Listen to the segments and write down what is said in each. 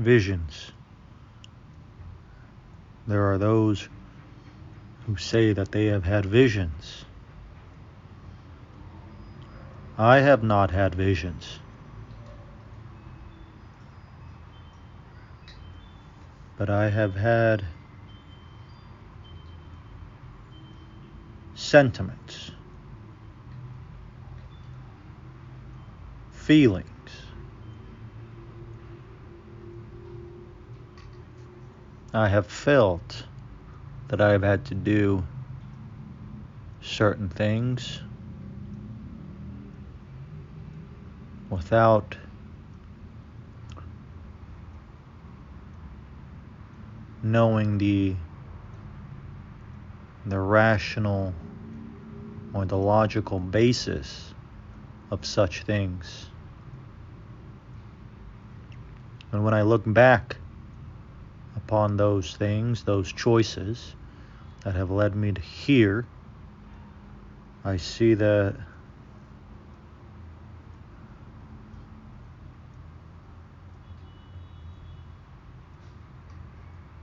visions. There are those who say that they have had visions. I have not had visions. But I have had sentiments, feelings. I have felt that I have had to do certain things without knowing the the rational or the logical basis of such things. And when I look back upon those things, those choices that have led me to here, I see that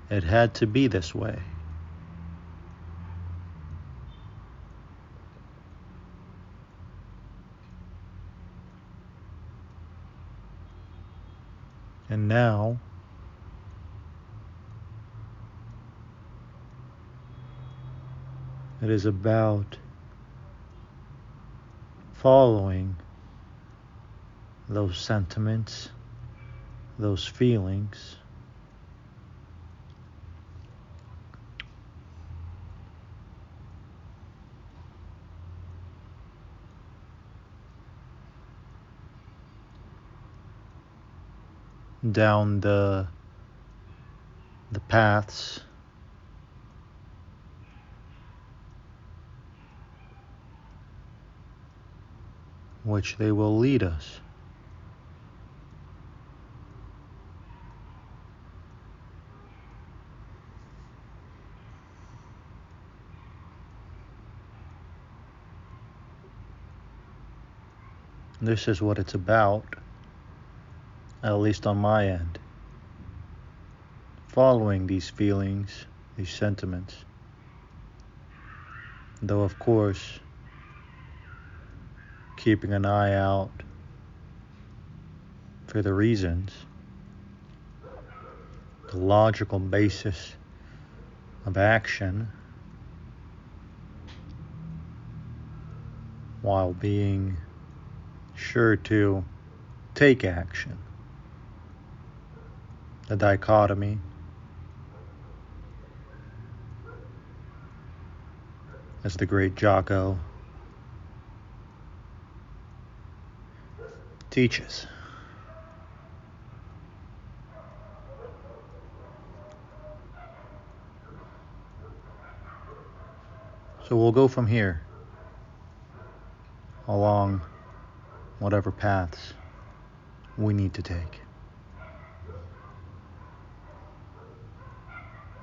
it had to be this way. And now, it is about following those sentiments, those feelings. down the the paths which they will lead us. This is what it's about at least on my end, following these feelings, these sentiments. Though, of course, keeping an eye out for the reasons, the logical basis of action, while being sure to take action the dichotomy. As the great Jocko teaches. So we'll go from here along whatever paths we need to take.